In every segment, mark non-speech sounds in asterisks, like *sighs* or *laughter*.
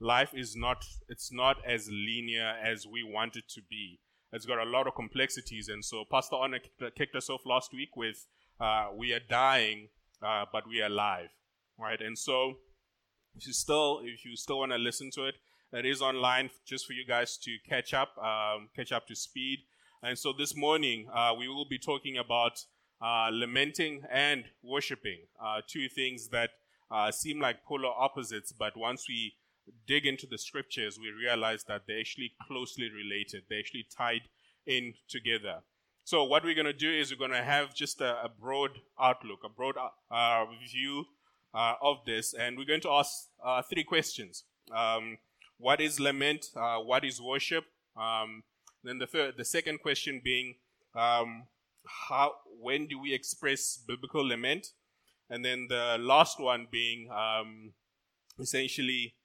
life is not it's not as linear as we want it to be. It's got a lot of complexities, and so Pastor Honor kicked us off last week with uh, "We are dying, uh, but we are alive," right? And so, if you still if you still want to listen to it, it is online just for you guys to catch up, um, catch up to speed. And so this morning uh, we will be talking about uh, lamenting and worshiping, uh, two things that uh, seem like polar opposites, but once we dig into the scriptures, we realize that they're actually closely related. They're actually tied in together. So what we're going to do is we're going to have just a, a broad outlook, a broad uh, view uh, of this, and we're going to ask uh, three questions. Um, what is lament? Uh, what is worship? Um, then the third, the second question being, um, how, when do we express biblical lament? And then the last one being um, essentially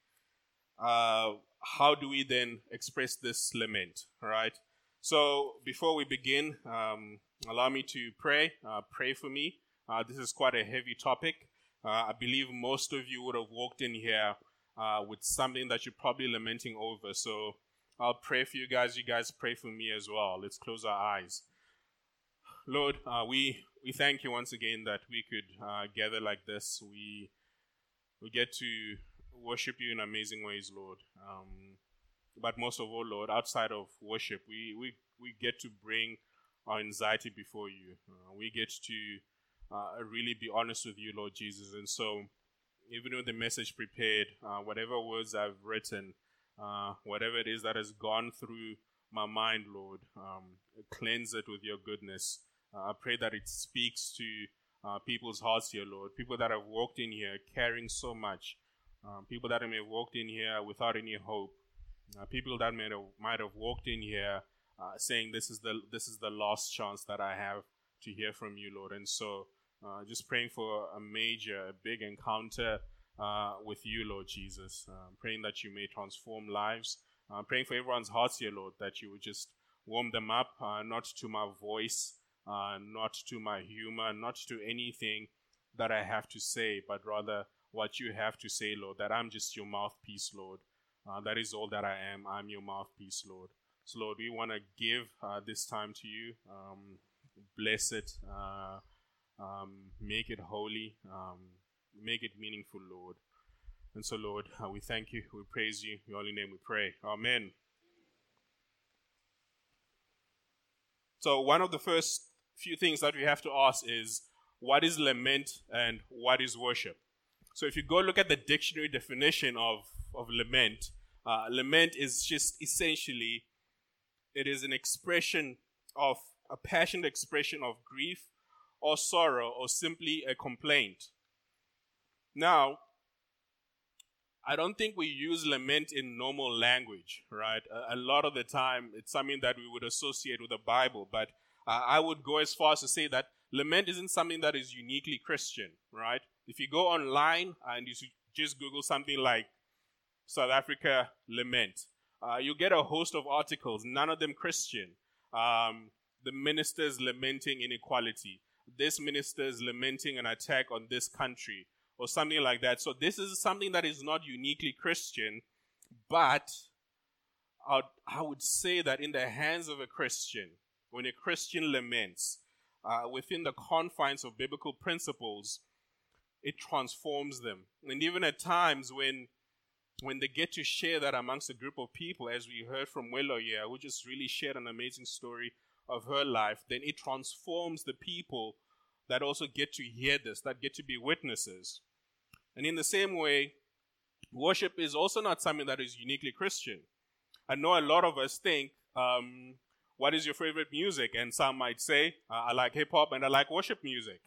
uh, how do we then express this lament, right? So before we begin, um, allow me to pray. Uh, pray for me. Uh, this is quite a heavy topic. Uh, I believe most of you would have walked in here uh, with something that you're probably lamenting over. So I'll pray for you guys. You guys pray for me as well. Let's close our eyes. Lord, uh, we we thank you once again that we could gather like this. We we get to worship you in amazing ways, Lord. Um, but most of all, Lord, outside of worship, we, we, we get to bring our anxiety before you. Uh, we get to uh, really be honest with you, Lord Jesus. And so, even with the message prepared, uh, whatever words I've written, uh, whatever it is that has gone through my mind, Lord, um, cleanse it with your goodness. Uh, I pray that it speaks to uh, people's hearts here, Lord. People that have walked in here carrying so much, um, people that may have walked in here without any hope, uh, people that may have, might have walked in here uh, saying, "This is the this is the last chance that I have to hear from you, Lord." And so, uh, just praying for a major, a big encounter uh, with you, Lord Jesus. Uh, praying that you may transform lives. Uh, praying for everyone's hearts here, Lord, that you would just warm them up, not to my voice, not to my humor, not to anything that I have to say, but rather what you have to say, Lord, that I'm just your mouthpiece, Lord. Uh, that is all that I am. I'm your mouthpiece, Lord. So, Lord, we want to give uh, this time to you. Um, bless it. Uh, um, make it holy. Um, make it meaningful, Lord. And so, Lord, uh, we thank you. We praise you. In your holy name we pray. Amen. So, one of the first few things that we have to ask is what is lament and what is worship? So if you go look at the dictionary definition of, of lament, uh, lament is just essentially it is an expression of a passionate expression of grief or sorrow or simply a complaint. Now, I don't think we use lament in normal language, right? A, a lot of the time, it's something that we would associate with the Bible, but uh, I would go as far as to say that lament isn't something that is uniquely Christian, right? If you go online and you just Google something like South Africa lament, uh, you get a host of articles, none of them Christian. Um, the ministers lamenting inequality, this minister is lamenting an attack on this country, or something like that. So, this is something that is not uniquely Christian, but I'd, I would say that in the hands of a Christian, when a Christian laments, uh, within the confines of biblical principles, it transforms them. And even at times when when they get to share that amongst a group of people, as we heard from Willow here, who just really shared an amazing story of her life, then it transforms the people that also get to hear this, that get to be witnesses. And in the same way, worship is also not something that is uniquely Christian. I know a lot of us think, um, what is your favorite music? And some might say, uh, I like hip hop and I like worship music.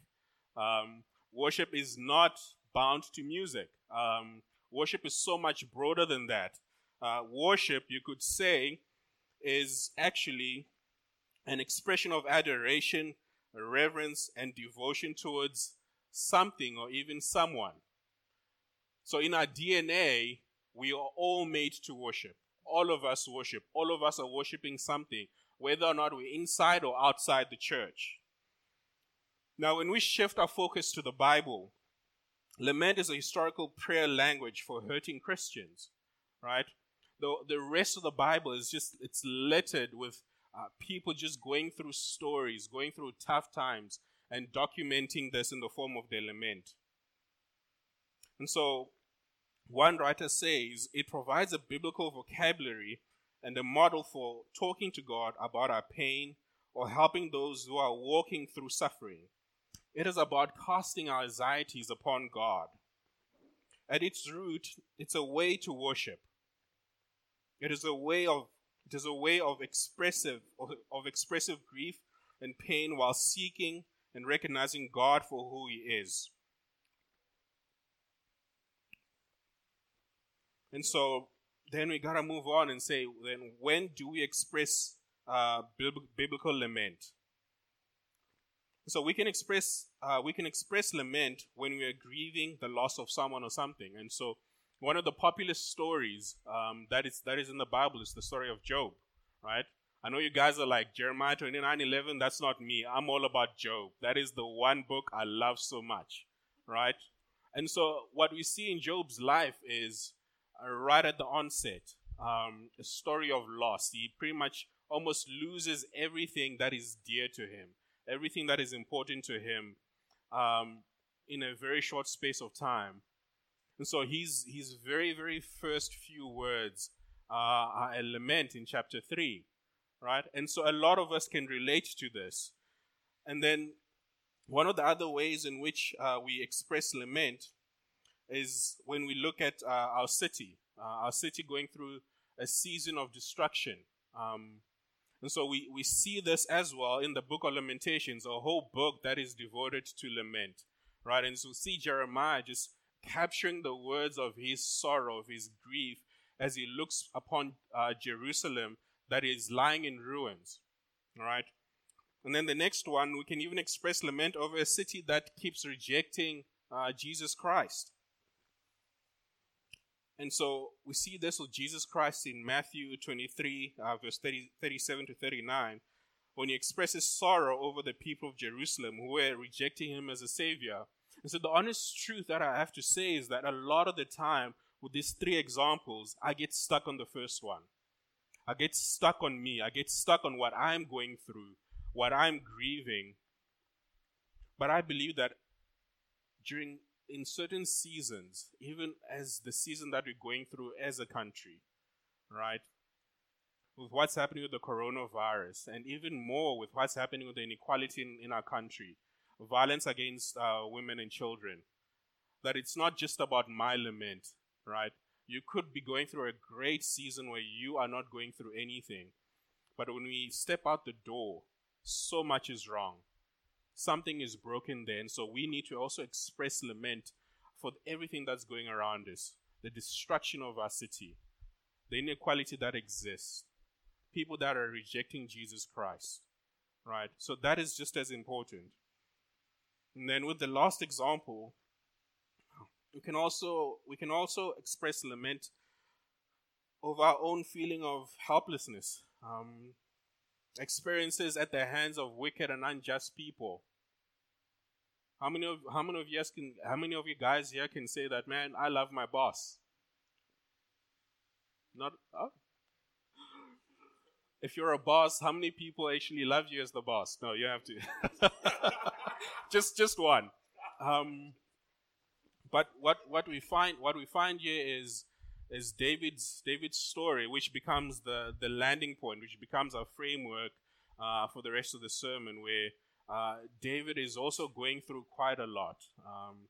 Um, worship is not bound to music. Um, worship is so much broader than that. Uh, worship, you could say, is actually an expression of adoration, reverence, and devotion towards something or even someone. So in our DNA, we are all made to worship. All of us worship. All of us are worshiping something, whether or not we're inside or outside the church. Now, when we shift our focus to the Bible, lament is a historical prayer language for hurting Christians, right? The, the rest of the Bible is just, it's littered with uh, people just going through stories, going through tough times, and documenting this in the form of their lament. And so, one writer says it provides a biblical vocabulary and a model for talking to God about our pain or helping those who are walking through suffering. It is about casting our anxieties upon God. At its root, it's a way to worship. It is a way of it is a way of expressive of, of expressive grief and pain while seeking and recognizing God for who He is. And so then we gotta move on and say, then when do we express uh, biblical lament? So we can express uh, we can express lament when we are grieving the loss of someone or something. And so one of the popular stories um, that is that is in the Bible is the story of Job, right? I know you guys are like Jeremiah 29 11. That's not me. I'm all about Job. That is the one book I love so much, right? And so what we see in Job's life is uh, right at the onset um, a story of loss. He pretty much almost loses everything that is dear to him, everything that is important to him um, in a very short space of time. And so his, his very, very first few words uh, are a lament in chapter 3, right? And so a lot of us can relate to this. And then one of the other ways in which uh, we express lament is when we look at uh, our city, uh, our city going through a season of destruction. Um, and so we, we see this as well in the book of Lamentations, a whole book that is devoted to lament, right? And so see Jeremiah just capturing the words of his sorrow, of his grief, as he looks upon uh, Jerusalem that is lying in ruins. right? And then the next one, we can even express lament over a city that keeps rejecting uh, Jesus Christ. And so we see this with Jesus Christ in Matthew 23, uh, verse 30, 37 to 39, when he expresses sorrow over the people of Jerusalem who were rejecting him as a savior. And so the honest truth that I have to say is that a lot of the time with these three examples, I get stuck on the first one. I get stuck on me. I get stuck on what I'm going through, what I'm grieving. But I believe that during in certain seasons, even as the season that we're going through as a country, right? With what's happening with the coronavirus, and even more with what's happening with the inequality in, in our country, violence against uh, women and children, that it's not just about my lament, right? You could be going through a great season where you are not going through anything. But when we step out the door, so much is wrong. Something is broken there. And so we need to also express lament for everything that's going around us the destruction of our city, the inequality that exists, people that are rejecting Jesus Christ. Right? So that is just as important. And then with the last example, we can also we can also express lament of our own feeling of helplessness, um, experiences at the hands of wicked and unjust people. How many of how many of you can how many of you guys here can say that man I love my boss? Not oh. if you're a boss, how many people actually love you as the boss? No, you have to. *laughs* just just one. Um, but what, what we find what we find here is is David's David's story, which becomes the the landing point, which becomes our framework uh, for the rest of the sermon, where uh, David is also going through quite a lot. Um,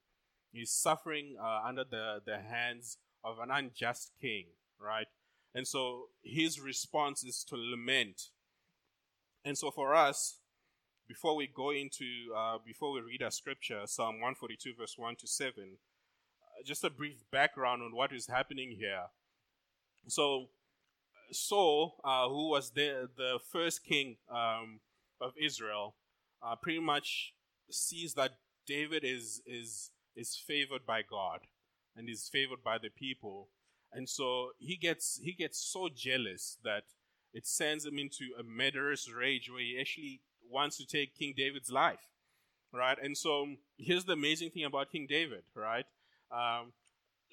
he's suffering uh, under the the hands of an unjust king, right? And so his response is to lament. And so for us, before we go into, uh, before we read our scripture, Psalm 142, verse 1 to 7, uh, just a brief background on what is happening here. So, Saul, uh, who was the, the first king um, of Israel, uh, pretty much sees that David is, is, is favored by God and is favored by the people. And so he gets, he gets so jealous that it sends him into a murderous rage where he actually wants to take King David's life, right? And so here's the amazing thing about King David, right? Um,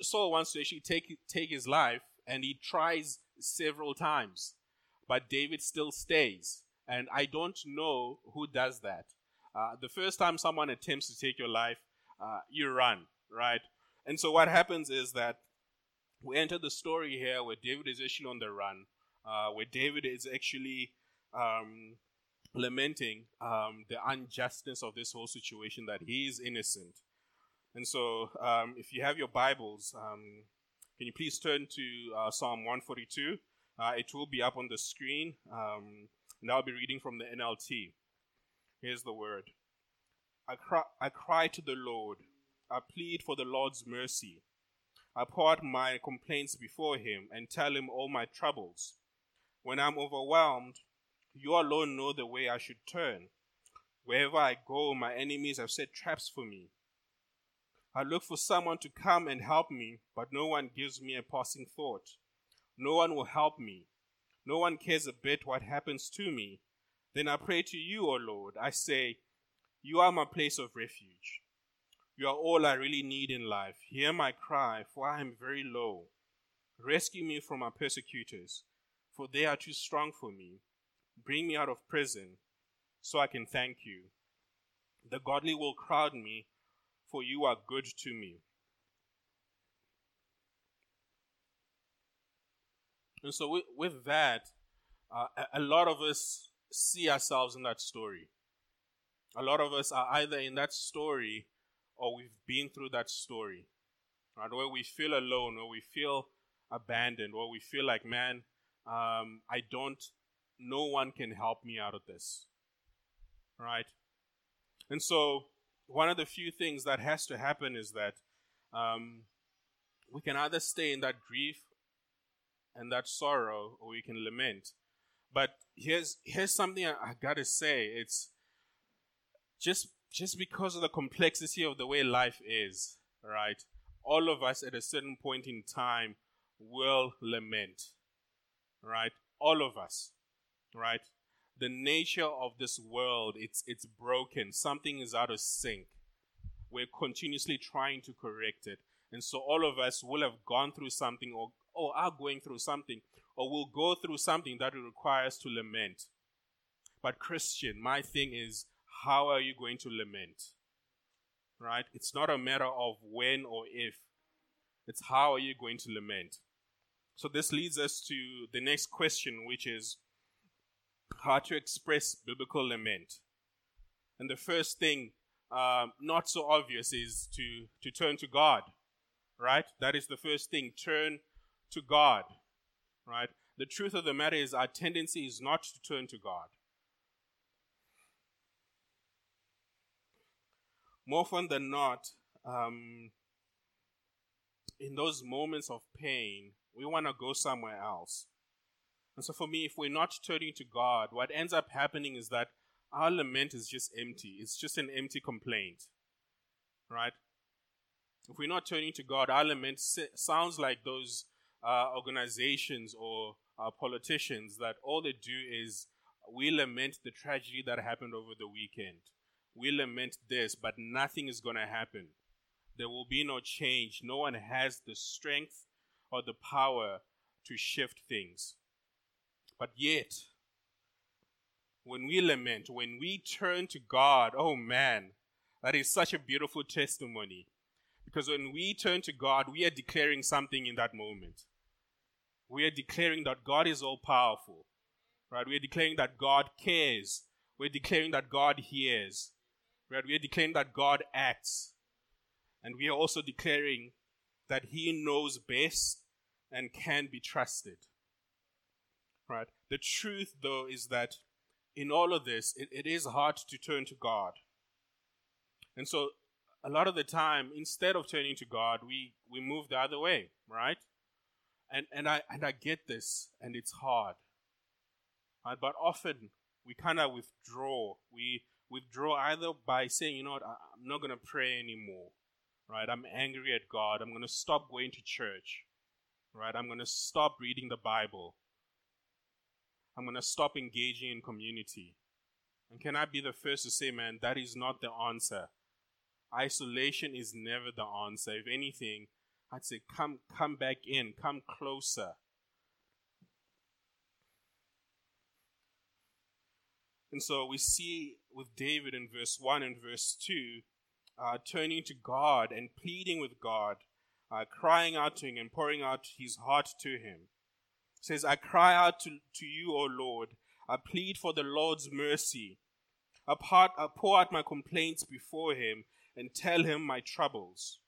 Saul wants to actually take take his life, and he tries several times, but David still stays. And I don't know who does that. Uh, the first time someone attempts to take your life, uh, you run, right? And so what happens is that we enter the story here where David is actually on the run, uh, where David is actually um, lamenting um, the unjustness of this whole situation, that he is innocent. And so, um, if you have your Bibles, um, can you please turn to uh, Psalm 142? Uh, it will be up on the screen, um, and I'll be reading from the NLT. Here's the word I cry, I cry to the Lord, I plead for the Lord's mercy. I pour out my complaints before him and tell him all my troubles. When I'm overwhelmed, you alone know the way I should turn. Wherever I go, my enemies have set traps for me. I look for someone to come and help me, but no one gives me a passing thought. No one will help me. No one cares a bit what happens to me. Then I pray to you, O Lord. I say, You are my place of refuge. You are all I really need in life. Hear my cry, for I am very low. Rescue me from my persecutors, for they are too strong for me. Bring me out of prison, so I can thank you. The godly will crowd me, for you are good to me. And so, with, with that, uh, a, a lot of us see ourselves in that story. A lot of us are either in that story or we've been through that story, right? Where we feel alone, or we feel abandoned, or we feel like, man, um, I don't, no one can help me out of this, right? And so, one of the few things that has to happen is that um, we can either stay in that grief and that sorrow, or we can lament. But here's here's something I, I gotta say. It's just just because of the complexity of the way life is, right? All of us at a certain point in time will lament, right? All of us, right? The nature of this world, it's it's broken. Something is out of sync. We're continuously trying to correct it. And so all of us will have gone through something or, or are going through something or will go through something that requires to lament. But Christian, my thing is how are you going to lament? Right? It's not a matter of when or if, it's how are you going to lament. So, this leads us to the next question, which is how to express biblical lament. And the first thing, uh, not so obvious, is to, to turn to God. Right? That is the first thing. Turn to God. Right? The truth of the matter is, our tendency is not to turn to God. more often than not, um, in those moments of pain, we want to go somewhere else. And so, for me, if we're not turning to God, what ends up happening is that our lament is just empty. It's just an empty complaint, right? If we're not turning to God, our lament sounds like those uh, organizations or uh, politicians that all they do is we lament the tragedy that happened over the weekend we lament this, but nothing is going to happen. There will be no change. No one has the strength or the power to shift things. But yet, when we lament, when we turn to God, oh man, that is such a beautiful testimony. Because when we turn to God, we are declaring something in that moment. We are declaring that God is all powerful. Right? We are declaring that God cares. We're declaring that God hears. Right? We are declaring that God acts. And we are also declaring that He knows best and can be trusted. Right? The truth, though, is that in all of this, it, it is hard to turn to God. And so, a lot of the time, instead of turning to God, we, we move the other way, right? And, and, I, and I get this, and it's hard. Right? But often, we kind of withdraw. We, withdraw either by saying, you know what, I'm not going to pray anymore, right? I'm angry at God. I'm going to stop going to church, right? I'm going to stop reading the Bible. I'm going to stop engaging in community. And can I be the first to say, man, that is not the answer. Isolation is never the answer. If anything, I'd say, come, come back in, come closer. And so we see with David in verse 1 and verse 2, uh, turning to God and pleading with God, uh, crying out to Him and pouring out his heart to Him. Says, I cry out to, to you, O Lord. I plead for the Lord's mercy. I, part, I pour out my complaints before Him and tell Him my troubles.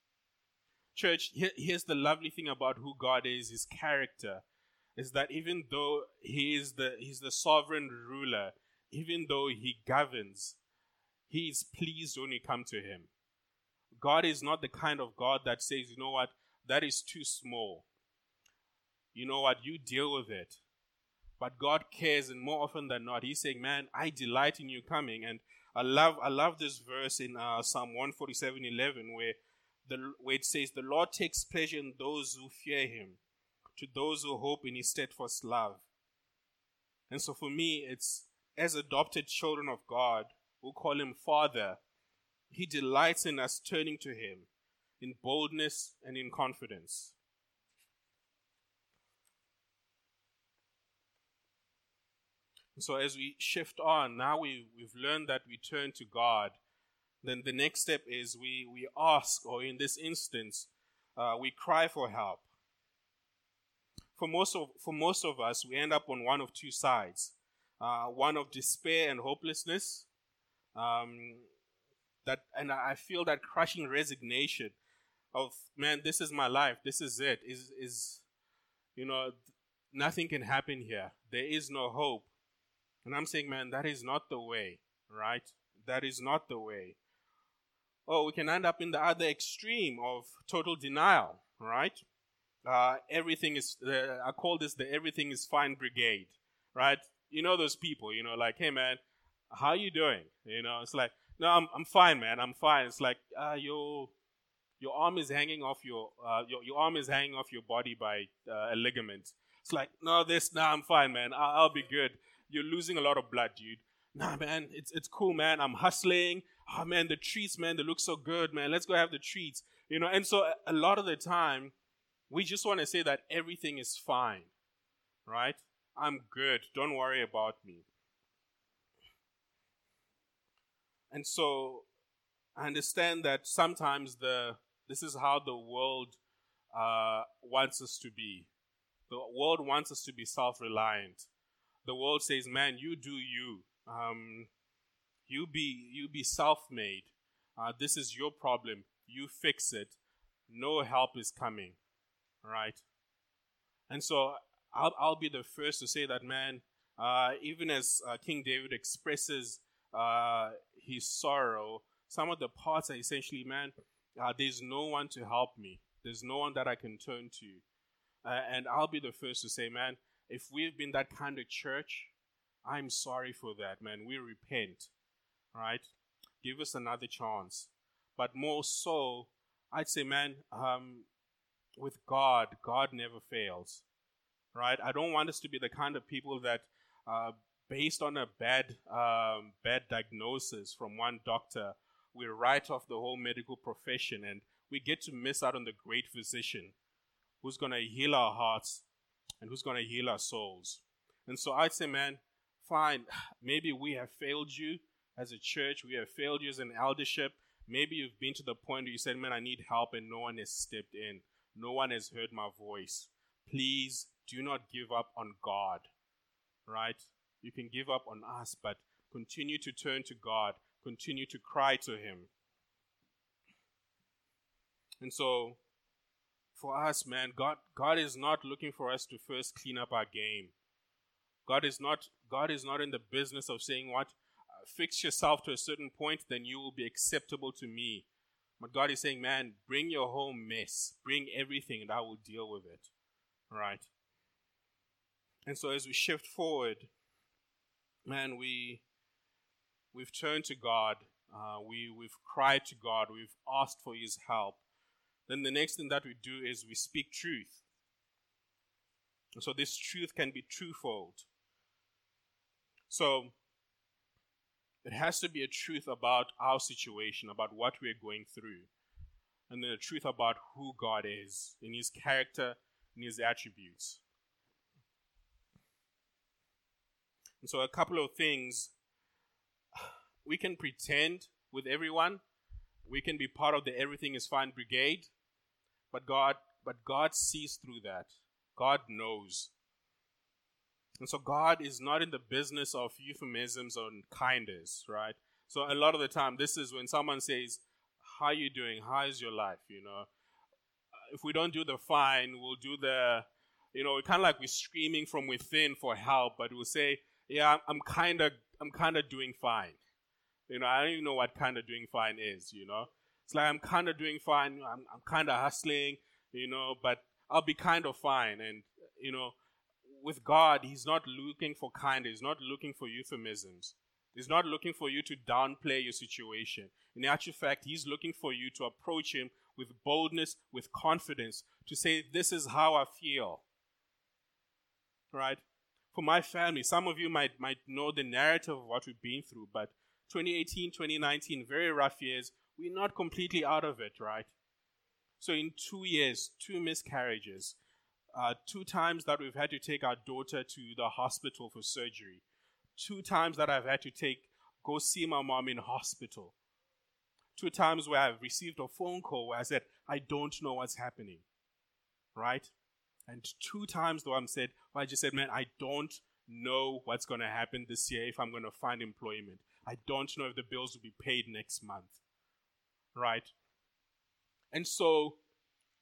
Church, here, here's the lovely thing about who God is, His character, is that even though He is the, he's the sovereign ruler, even though He governs, He is pleased when you come to Him. God is not the kind of God that says, you know what, that is too small. You know what, you deal with it. But God cares, and more often than not, He's saying, Man, I delight in you coming. And I love I love this verse in uh, Psalm 147 11 where the where it says, The Lord takes pleasure in those who fear him, to those who hope in his steadfast love. And so for me, it's as adopted children of God who call him Father, he delights in us turning to him in boldness and in confidence. So as we shift on, now we, we've learned that we turn to God. Then the next step is we, we ask, or in this instance, uh, we cry for help. For most of for most of us, we end up on one of two sides: uh, one of despair and hopelessness. Um, that and I feel that crushing resignation of man, this is my life, this is it. Is is you know nothing can happen here. There is no hope. And I'm saying, man, that is not the way, right? That is not the way. Oh, we can end up in the other extreme of total denial, right? Uh, everything is, uh, I call this the everything is fine brigade, right? You know those people, you know, like, hey man, how you doing? You know, it's like, no, I'm, I'm fine, man, I'm fine. It's like, uh, your, your arm is hanging off your, uh, your, your arm is hanging off your body by uh, a ligament. It's like, no, this, no, I'm fine, man, I'll, I'll be good you're losing a lot of blood, dude. Nah, man, it's it's cool, man. I'm hustling. Oh man, the treats, man, they look so good, man. Let's go have the treats. You know, and so a lot of the time, we just want to say that everything is fine. Right? I'm good. Don't worry about me. And so I understand that sometimes the this is how the world uh, wants us to be. The world wants us to be self-reliant the world says, "Man, you do you. Um, you be you be self-made. Uh, this is your problem. You fix it. No help is coming, right?" And so I'll I'll be the first to say that, man. Uh, even as uh, King David expresses uh, his sorrow, some of the parts are essentially, man, uh, there's no one to help me. There's no one that I can turn to. Uh, and I'll be the first to say, man, if we've been that kind of church, I'm sorry for that, man. We repent, right? Give us another chance. But more so, I'd say, man, um, with God, God never fails, right? I don't want us to be the kind of people that, uh, based on a bad, um, bad diagnosis from one doctor, we write off the whole medical profession and we get to miss out on the great physician who's going to heal our hearts and who's going to heal our souls. And so I'd say, man, fine, *sighs* maybe we have failed you as a church, we have failed you as an eldership. Maybe you've been to the point where you said, man, I need help, and no one has stepped in. No one has heard my voice. Please do not give up on God, right? You can give up on us, but continue to turn to God, continue to cry to Him. And so for us, man, God, God is not looking for us to first clean up our game. God is not, God is not in the business of saying what, uh, fix yourself to a certain point, then you will be acceptable to me. But God is saying, man, bring your whole mess, bring everything, and I will deal with it. Right? And so as we shift forward, man, we we've turned to God. Uh, we we've cried to God. We've asked for His help then the next thing that we do is we speak truth. So this truth can be twofold. So it has to be a truth about our situation, about what we're going through. and then the truth about who God is in his character and his attributes. And so, a couple of things we can pretend with everyone, we can be part of the everything is fine brigade, but God, but God sees through that. God knows. And so God is not in the business of euphemisms or kindness, right? So a lot of the time, this is when someone says, "How are you doing? How is your life?" You know, if we don't do the fine, we'll do the, you know, kind of like we're screaming from within for help, but we'll say, "Yeah, I'm kind of, I'm kind of doing fine." You know, I don't even know what kind of doing fine is. You know, it's like I'm kind of doing fine. I'm, I'm kind of hustling. You know, but I'll be kind of fine. And you know, with God, He's not looking for kind. He's not looking for euphemisms. He's not looking for you to downplay your situation. In actual fact, He's looking for you to approach Him with boldness, with confidence, to say, This is how I feel. Right? For my family, some of you might, might know the narrative of what we've been through, but 2018, 2019, very rough years. We're not completely out of it, right? So, in two years, two miscarriages, uh, two times that we've had to take our daughter to the hospital for surgery, two times that I've had to take go see my mom in hospital, two times where I've received a phone call where I said I don't know what's happening, right? And two times though I'm said, well, I just said, man, I don't know what's going to happen this year if I'm going to find employment. I don't know if the bills will be paid next month, right? And so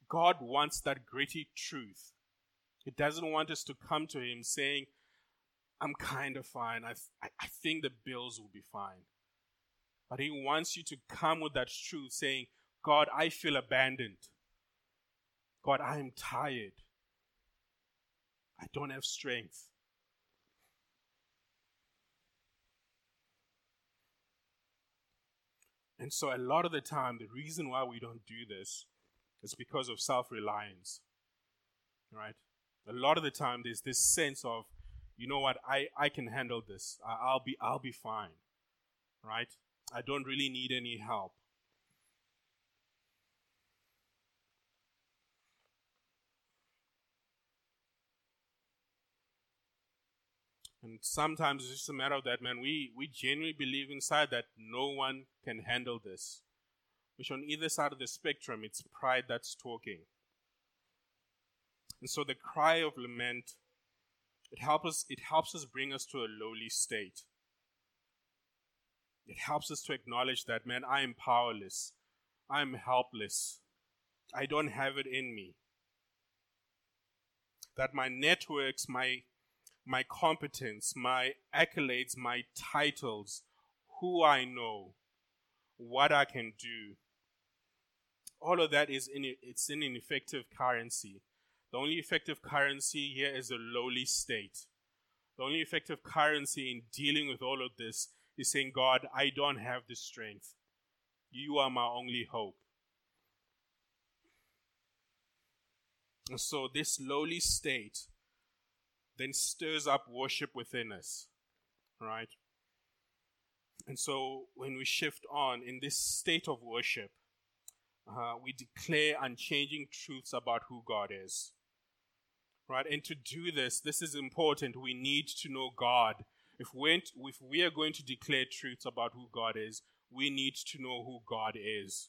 God wants that gritty truth he doesn't want us to come to Him saying, I'm kind of fine. I, I think the bills will be fine. But He wants you to come with that truth saying, God, I feel abandoned. God, I am tired. I don't have strength. And so, a lot of the time, the reason why we don't do this is because of self reliance. Right? A lot of the time, there's this sense of, you know what, I, I can handle this. I'll be I'll be fine, right? I don't really need any help. And sometimes it's just a matter of that, man. We, we genuinely believe inside that no one can handle this. Which on either side of the spectrum, it's pride that's talking. And so the cry of lament, it helps us, it helps us bring us to a lowly state. It helps us to acknowledge that, man, I am powerless. I am helpless. I don't have it in me. That my networks, my, my competence, my accolades, my titles, who I know, what I can do, all of that is in, it's in an ineffective currency. The only effective currency here is a lowly state. The only effective currency in dealing with all of this is saying, God, I don't have the strength. You are my only hope. And so this lowly state then stirs up worship within us, right? And so when we shift on in this state of worship, uh, we declare unchanging truths about who God is. Right? And to do this, this is important. We need to know God. If, we're, if we are going to declare truths about who God is, we need to know who God is.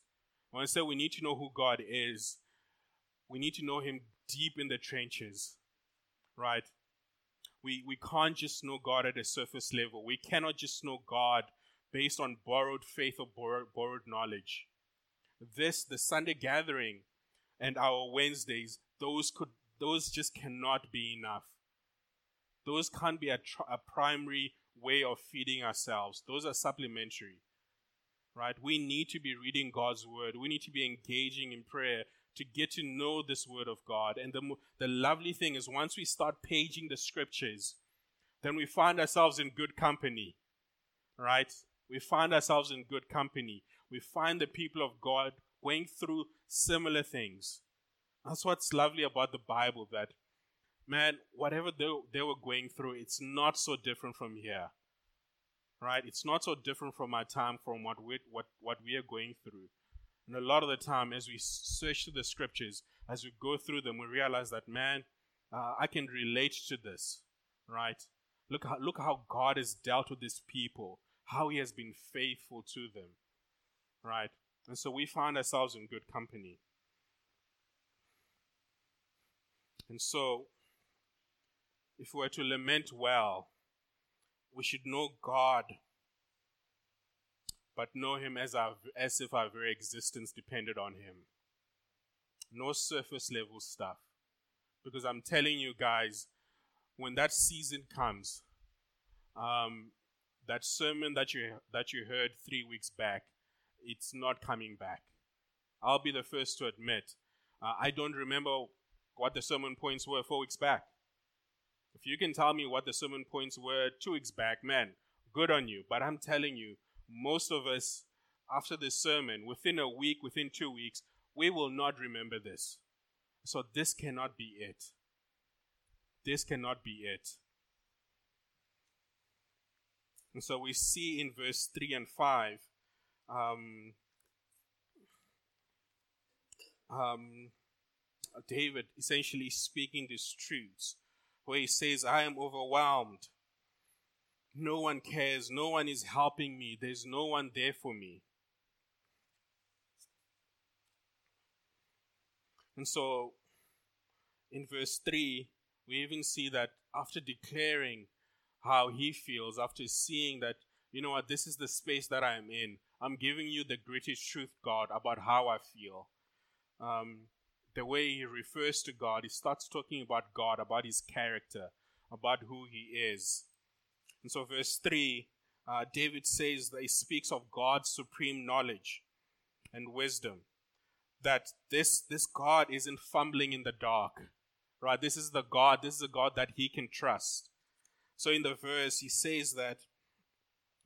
When I say we need to know who God is, we need to know Him deep in the trenches, right? We, we can't just know God at a surface level. We cannot just know God based on borrowed faith or borrowed, borrowed knowledge. This, the Sunday gathering, and our Wednesdays, those could those just cannot be enough. Those can't be a, tr- a primary way of feeding ourselves. Those are supplementary. Right? We need to be reading God's word. We need to be engaging in prayer to get to know this word of God. And the, the lovely thing is, once we start paging the scriptures, then we find ourselves in good company. Right? We find ourselves in good company. We find the people of God going through similar things. That's what's lovely about the Bible that, man, whatever they, they were going through, it's not so different from here. Right? It's not so different from our time, from what we, what, what we are going through. And a lot of the time, as we search through the scriptures, as we go through them, we realize that, man, uh, I can relate to this, right? Look how, look how God has dealt with these people, how He has been faithful to them, right? And so we find ourselves in good company. And so, if we were to lament well, we should know God, but know Him as, our, as if our very existence depended on Him. No surface level stuff. Because I'm telling you guys, when that season comes, um, that sermon that you that you heard three weeks back, it's not coming back. I'll be the first to admit, uh, I don't remember what the sermon points were four weeks back. If you can tell me what the sermon points were two weeks back, man, good on you. But I'm telling you, most of us, after this sermon, within a week, within two weeks, we will not remember this. So this cannot be it. This cannot be it. And so we see in verse 3 and 5 um, um, David essentially speaking these truths where he says, I am overwhelmed. No one cares. No one is helping me. There's no one there for me. And so in verse 3, we even see that after declaring how he feels, after seeing that, you know what, this is the space that I am in, I'm giving you the greatest truth, God, about how I feel. Um, the way he refers to God, he starts talking about God, about his character, about who he is. And so, verse 3, uh, David says that he speaks of God's supreme knowledge and wisdom. That this, this God isn't fumbling in the dark, right? This is the God, this is a God that he can trust. So, in the verse, he says that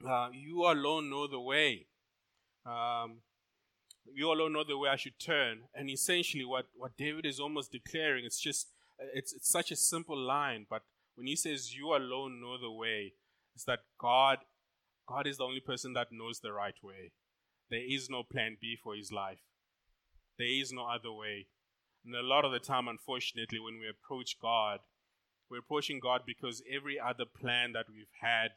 uh, you alone know the way. Um, you alone know the way I should turn. And essentially, what, what David is almost declaring, it's just, it's, it's such a simple line, but when he says, You alone know the way, it's that God, God is the only person that knows the right way. There is no plan B for his life, there is no other way. And a lot of the time, unfortunately, when we approach God, we're approaching God because every other plan that we've had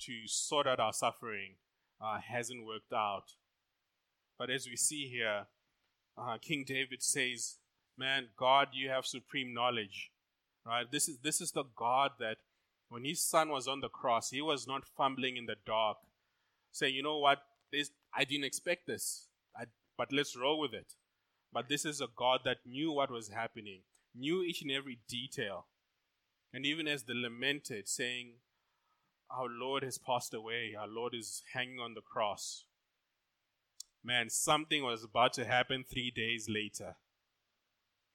to sort out our suffering uh, hasn't worked out. But as we see here, uh, King David says, Man, God, you have supreme knowledge. Right? This is, this is the God that when his son was on the cross, he was not fumbling in the dark, saying, You know what? This, I didn't expect this, I, but let's roll with it. But this is a God that knew what was happening, knew each and every detail. And even as they lamented, saying, Our Lord has passed away, our Lord is hanging on the cross man, something was about to happen three days later.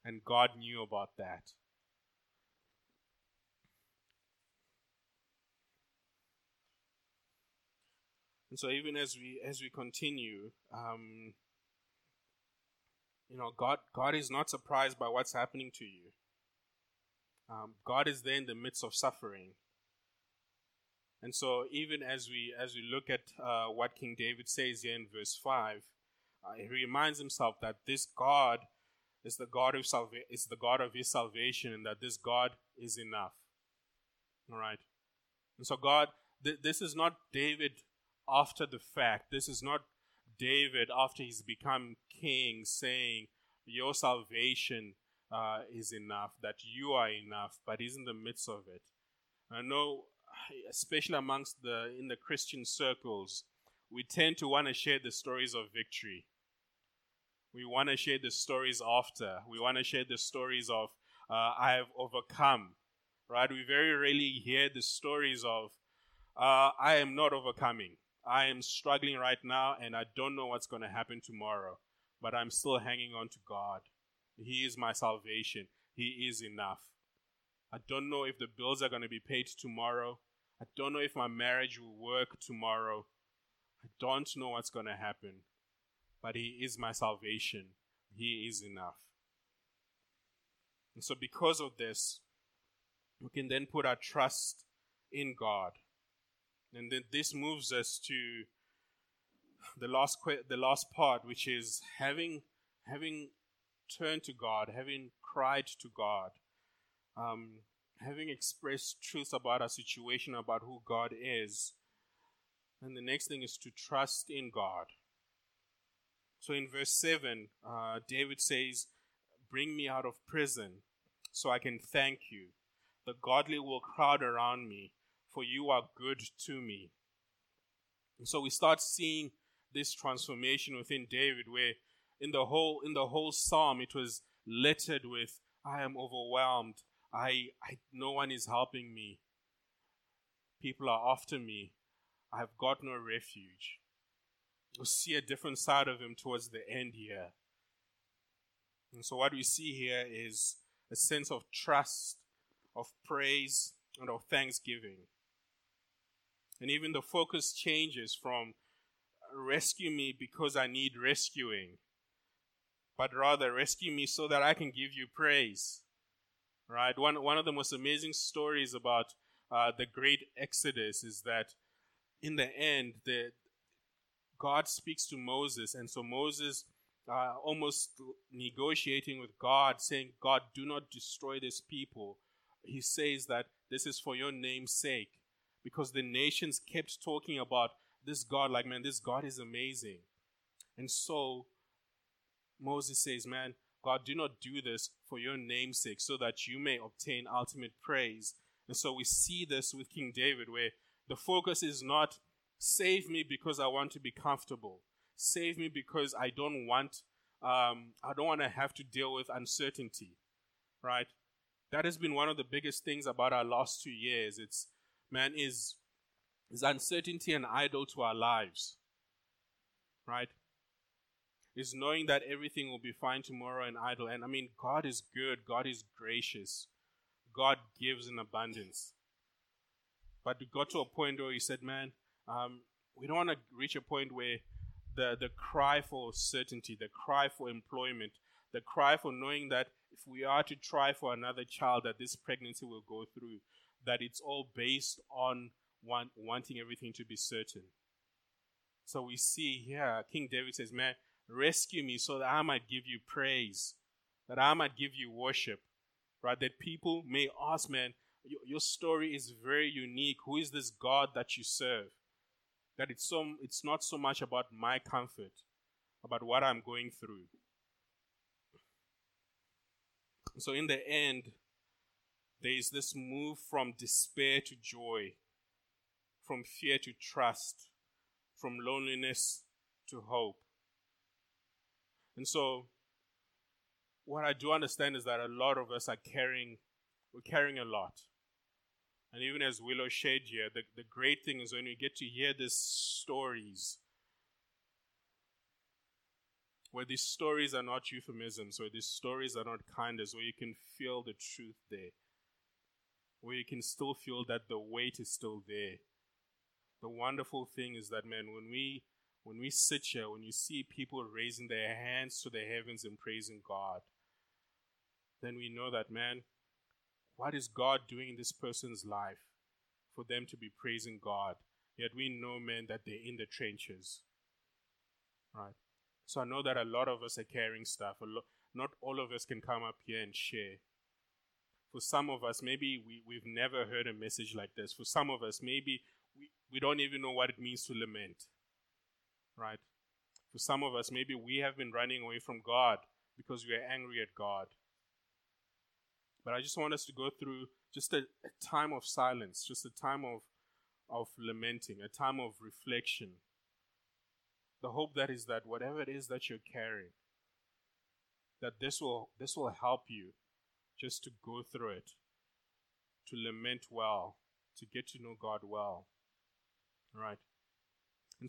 And God knew about that. And so even as we as we continue, um, you know, God God is not surprised by what's happening to you. Um, God is there in the midst of suffering. And so, even as we as we look at uh, what King David says here in verse five, uh, he reminds himself that this God is the God of salva- is the God of his salvation, and that this God is enough. All right. And so, God, th- this is not David after the fact. This is not David after he's become king saying, "Your salvation uh, is enough, that you are enough," but he's in the midst of it. I know especially amongst the in the Christian circles, we tend to want to share the stories of victory. We want to share the stories after. We want to share the stories of uh, I have overcome. Right? We very rarely hear the stories of uh, I am not overcoming. I am struggling right now, and I don't know what's going to happen tomorrow. But I'm still hanging on to God. He is my salvation. He is enough. I don't know if the bills are going to be paid tomorrow. I don't know if my marriage will work tomorrow. I don't know what's going to happen. But He is my salvation. He is enough. And so, because of this, we can then put our trust in God. And then this moves us to the last que- the last part, which is having having turned to God, having cried to God, um, having expressed truth about our situation, about who God is. And the next thing is to trust in God. So in verse 7, uh, David says, Bring me out of prison so I can thank you. The godly will crowd around me, for you are good to me. And so we start seeing this transformation within David, where in the whole in the whole psalm it was littered with I am overwhelmed. I, I no one is helping me. People are after me. I have got no refuge. We see a different side of him towards the end here. And so what we see here is a sense of trust, of praise, and of thanksgiving. And even the focus changes from rescue me because I need rescuing, but rather rescue me so that I can give you praise. Right? One, one of the most amazing stories about uh, the great Exodus is that in the end, the, God speaks to Moses, and so Moses uh, almost negotiating with God, saying, God, do not destroy this people. He says that this is for your name's sake, because the nations kept talking about this God, like, man, this God is amazing. And so Moses says, man, God, do not do this for your name's sake, so that you may obtain ultimate praise. And so we see this with King David, where the focus is not save me because I want to be comfortable. Save me because I don't want um, I don't want to have to deal with uncertainty, right? That has been one of the biggest things about our last two years. It's man is is uncertainty an idol to our lives, right? Is knowing that everything will be fine tomorrow an idol. And I mean, God is good. God is gracious. God gives in abundance. But we got to a point where He said, "Man, um, we don't want to reach a point where the, the cry for certainty, the cry for employment, the cry for knowing that if we are to try for another child, that this pregnancy will go through, that it's all based on want, wanting everything to be certain. So we see here, King David says, Man, rescue me so that I might give you praise, that I might give you worship, right? That people may ask, Man, your, your story is very unique. Who is this God that you serve? that it's so it's not so much about my comfort, about what I'm going through. So in the end, there is this move from despair to joy, from fear to trust, from loneliness to hope. And so what I do understand is that a lot of us are carrying we're carrying a lot. And even as Willow shared here, the, the great thing is when you get to hear these stories, where these stories are not euphemisms, where these stories are not kindness, where you can feel the truth there, where you can still feel that the weight is still there. The wonderful thing is that, man, when we when we sit here, when you see people raising their hands to the heavens and praising God, then we know that, man, what is God doing in this person's life for them to be praising God? Yet we know, man, that they're in the trenches. Right? So I know that a lot of us are carrying stuff. Lo- not all of us can come up here and share. For some of us, maybe we, we've never heard a message like this. For some of us, maybe we, we don't even know what it means to lament. Right? For some of us, maybe we have been running away from God because we are angry at God. But I just want us to go through just a, a time of silence, just a time of, of lamenting, a time of reflection. The hope that is that whatever it is that you're carrying, that this will this will help you just to go through it, to lament well, to get to know God well. Right.